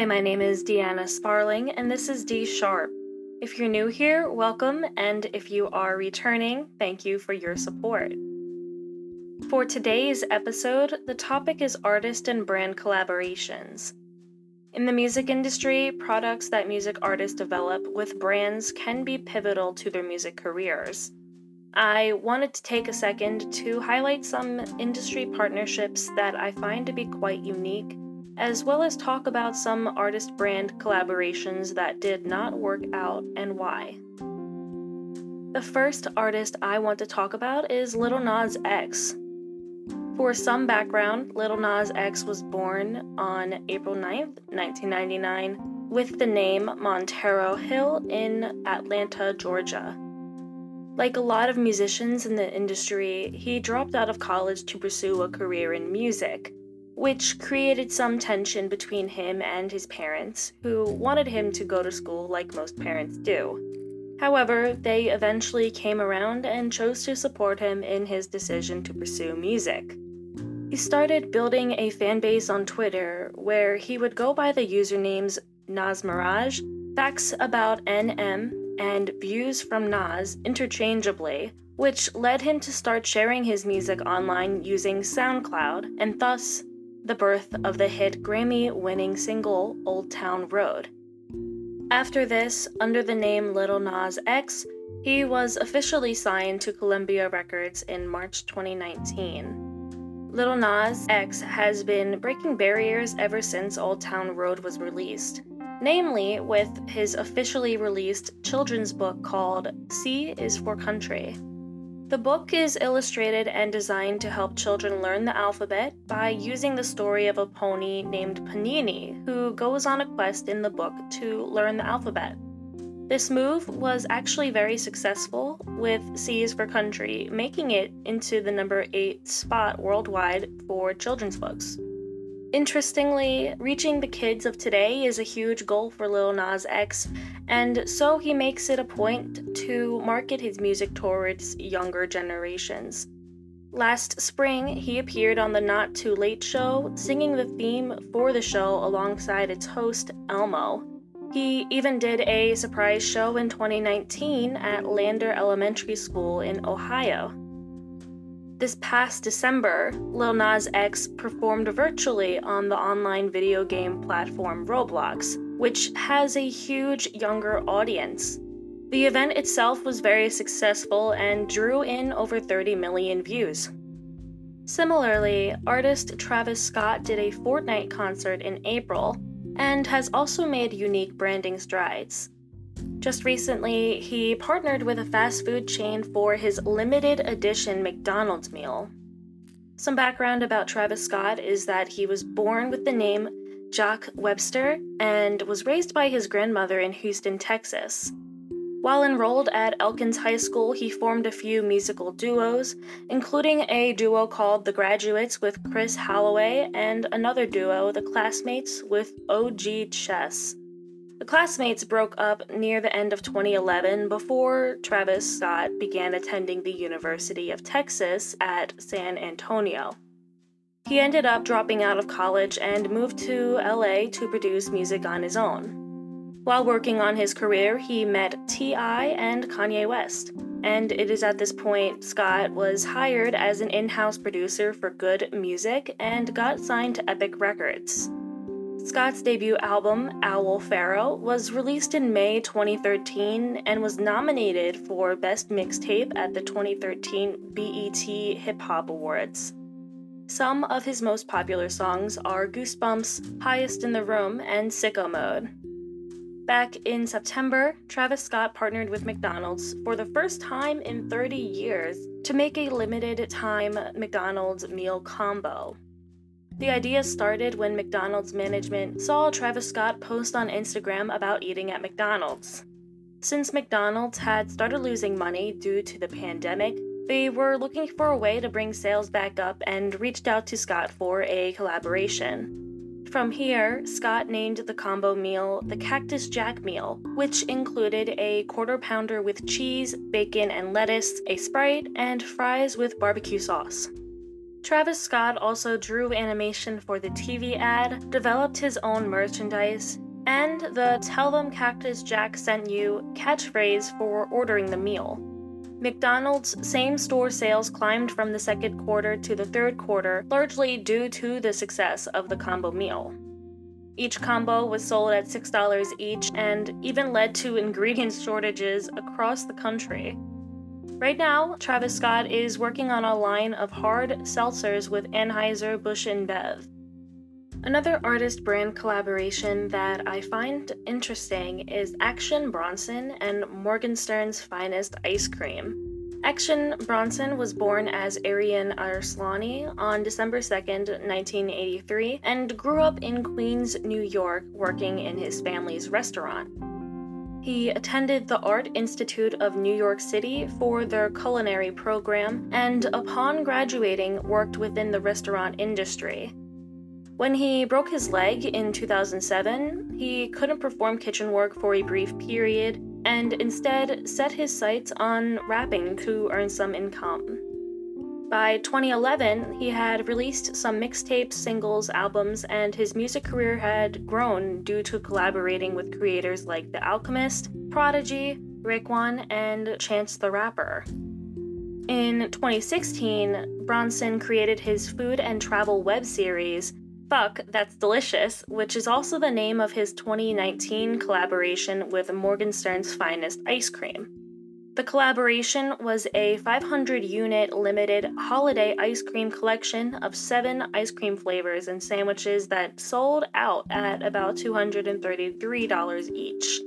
Hi, my name is Deanna Sparling, and this is D Sharp. If you're new here, welcome, and if you are returning, thank you for your support. For today's episode, the topic is artist and brand collaborations. In the music industry, products that music artists develop with brands can be pivotal to their music careers. I wanted to take a second to highlight some industry partnerships that I find to be quite unique as well as talk about some artist brand collaborations that did not work out and why. The first artist I want to talk about is Lil Nas X. For some background, Lil Nas X was born on April 9th, 1999, with the name Montero Hill in Atlanta, Georgia. Like a lot of musicians in the industry, he dropped out of college to pursue a career in music which created some tension between him and his parents, who wanted him to go to school like most parents do. However, they eventually came around and chose to support him in his decision to pursue music. He started building a fan base on Twitter where he would go by the usernames Nas Mirage, Facts About NM, and Views from Nas interchangeably, which led him to start sharing his music online using SoundCloud and thus the birth of the hit Grammy winning single Old Town Road. After this, under the name Lil Nas X, he was officially signed to Columbia Records in March 2019. Lil Nas X has been breaking barriers ever since Old Town Road was released, namely with his officially released children's book called C is for Country. The book is illustrated and designed to help children learn the alphabet by using the story of a pony named Panini, who goes on a quest in the book to learn the alphabet. This move was actually very successful, with C's for Country making it into the number 8 spot worldwide for children's books. Interestingly, reaching the kids of today is a huge goal for Lil Nas X, and so he makes it a point to market his music towards younger generations. Last spring, he appeared on the Not Too Late show, singing the theme for the show alongside its host, Elmo. He even did a surprise show in 2019 at Lander Elementary School in Ohio. This past December, Lil Nas X performed virtually on the online video game platform Roblox, which has a huge younger audience. The event itself was very successful and drew in over 30 million views. Similarly, artist Travis Scott did a Fortnite concert in April and has also made unique branding strides. Just recently, he partnered with a fast food chain for his limited edition McDonald's meal. Some background about Travis Scott is that he was born with the name Jacques Webster and was raised by his grandmother in Houston, Texas. While enrolled at Elkins High School, he formed a few musical duos, including a duo called The Graduates with Chris Holloway and another duo, The Classmates, with OG Chess. The classmates broke up near the end of 2011 before Travis Scott began attending the University of Texas at San Antonio. He ended up dropping out of college and moved to LA to produce music on his own. While working on his career, he met T.I. and Kanye West, and it is at this point Scott was hired as an in house producer for Good Music and got signed to Epic Records. Scott's debut album, Owl Pharaoh, was released in May 2013 and was nominated for Best Mixtape at the 2013 BET Hip Hop Awards. Some of his most popular songs are Goosebumps, Highest in the Room, and Sicko Mode. Back in September, Travis Scott partnered with McDonald's for the first time in 30 years to make a limited time McDonald's meal combo. The idea started when McDonald's management saw Travis Scott post on Instagram about eating at McDonald's. Since McDonald's had started losing money due to the pandemic, they were looking for a way to bring sales back up and reached out to Scott for a collaboration. From here, Scott named the combo meal the Cactus Jack meal, which included a quarter pounder with cheese, bacon, and lettuce, a Sprite, and fries with barbecue sauce. Travis Scott also drew animation for the TV ad, developed his own merchandise, and the Tell Them Cactus Jack Sent You catchphrase for ordering the meal. McDonald's same store sales climbed from the second quarter to the third quarter, largely due to the success of the combo meal. Each combo was sold at $6 each and even led to ingredient shortages across the country. Right now, Travis Scott is working on a line of hard seltzers with Anheuser-Busch InBev. Another artist brand collaboration that I find interesting is Action Bronson and Morgenstern's Finest Ice Cream. Action Bronson was born as Arian Arslani on December 2nd, 1983, and grew up in Queens, New York, working in his family's restaurant. He attended the Art Institute of New York City for their culinary program and, upon graduating, worked within the restaurant industry. When he broke his leg in 2007, he couldn't perform kitchen work for a brief period and instead set his sights on rapping to earn some income. By 2011, he had released some mixtapes, singles, albums, and his music career had grown due to collaborating with creators like The Alchemist, Prodigy, Raekwon, and Chance the Rapper. In 2016, Bronson created his food and travel web series, Fuck, That's Delicious, which is also the name of his 2019 collaboration with Morgenstern's Finest Ice Cream. The collaboration was a 500 unit limited holiday ice cream collection of seven ice cream flavors and sandwiches that sold out at about $233 each.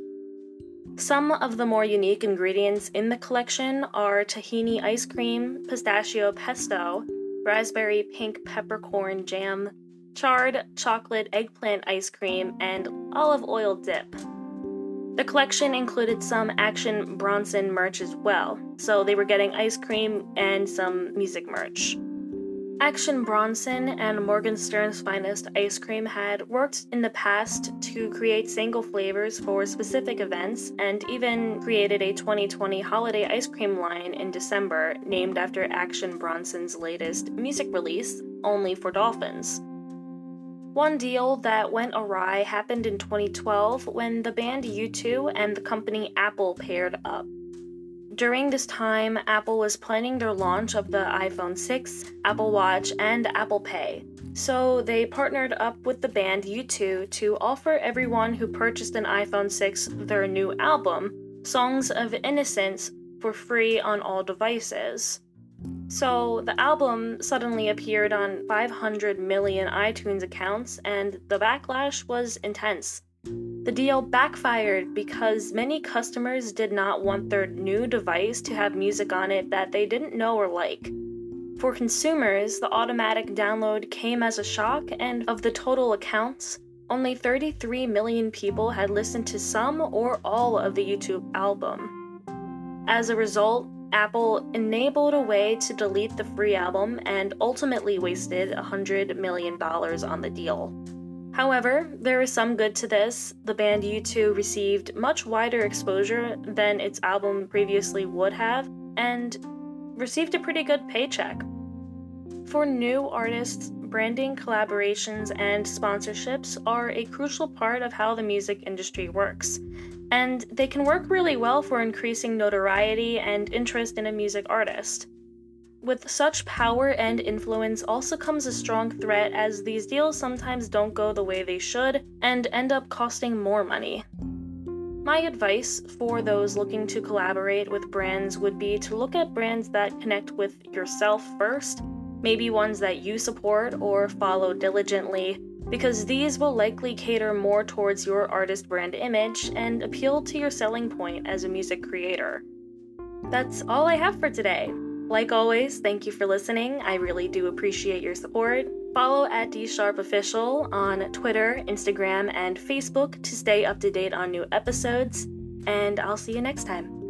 Some of the more unique ingredients in the collection are tahini ice cream, pistachio pesto, raspberry pink peppercorn jam, charred chocolate eggplant ice cream, and olive oil dip. The collection included some Action Bronson merch as well, so they were getting ice cream and some music merch. Action Bronson and Morgenstern's Finest Ice Cream had worked in the past to create single flavors for specific events and even created a 2020 holiday ice cream line in December named after Action Bronson's latest music release, Only for Dolphins. One deal that went awry happened in 2012 when the band U2 and the company Apple paired up. During this time, Apple was planning their launch of the iPhone 6, Apple Watch, and Apple Pay. So they partnered up with the band U2 to offer everyone who purchased an iPhone 6 their new album, Songs of Innocence, for free on all devices. So the album suddenly appeared on 500 million iTunes accounts, and the backlash was intense. The deal backfired because many customers did not want their new device to have music on it that they didn't know or like. For consumers, the automatic download came as a shock, and of the total accounts, only 33 million people had listened to some or all of the U2 album. As a result, Apple enabled a way to delete the free album and ultimately wasted $100 million on the deal. However, there is some good to this. The band U2 received much wider exposure than its album previously would have, and received a pretty good paycheck. For new artists, branding, collaborations, and sponsorships are a crucial part of how the music industry works, and they can work really well for increasing notoriety and interest in a music artist. With such power and influence also comes a strong threat as these deals sometimes don't go the way they should and end up costing more money. My advice for those looking to collaborate with brands would be to look at brands that connect with yourself first, maybe ones that you support or follow diligently, because these will likely cater more towards your artist brand image and appeal to your selling point as a music creator. That's all I have for today. Like always, thank you for listening. I really do appreciate your support. Follow at D Sharp Official on Twitter, Instagram, and Facebook to stay up to date on new episodes, and I'll see you next time.